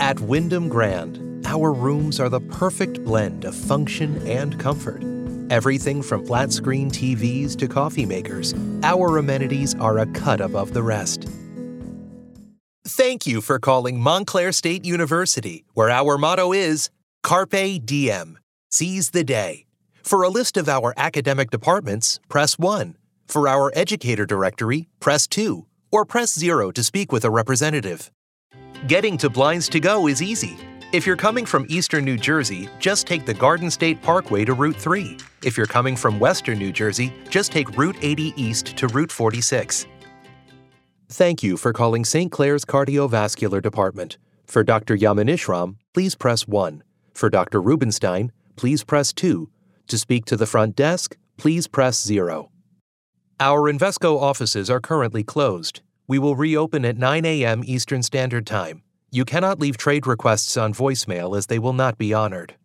At Wyndham Grand, our rooms are the perfect blend of function and comfort. Everything from flat screen TVs to coffee makers, our amenities are a cut above the rest. Thank you for calling Montclair State University, where our motto is Carpe Diem, seize the day. For a list of our academic departments, press 1. For our educator directory, press 2, or press 0 to speak with a representative. Getting to Blinds to Go is easy. If you're coming from eastern New Jersey, just take the Garden State Parkway to Route 3. If you're coming from western New Jersey, just take Route 80 east to Route 46. Thank you for calling St. Clare's Cardiovascular Department. For Dr. Yamunishram, please press 1. For Dr. Rubenstein, please press 2. To speak to the front desk, please press 0. Our Invesco offices are currently closed. We will reopen at 9 a.m. Eastern Standard Time. You cannot leave trade requests on voicemail as they will not be honored.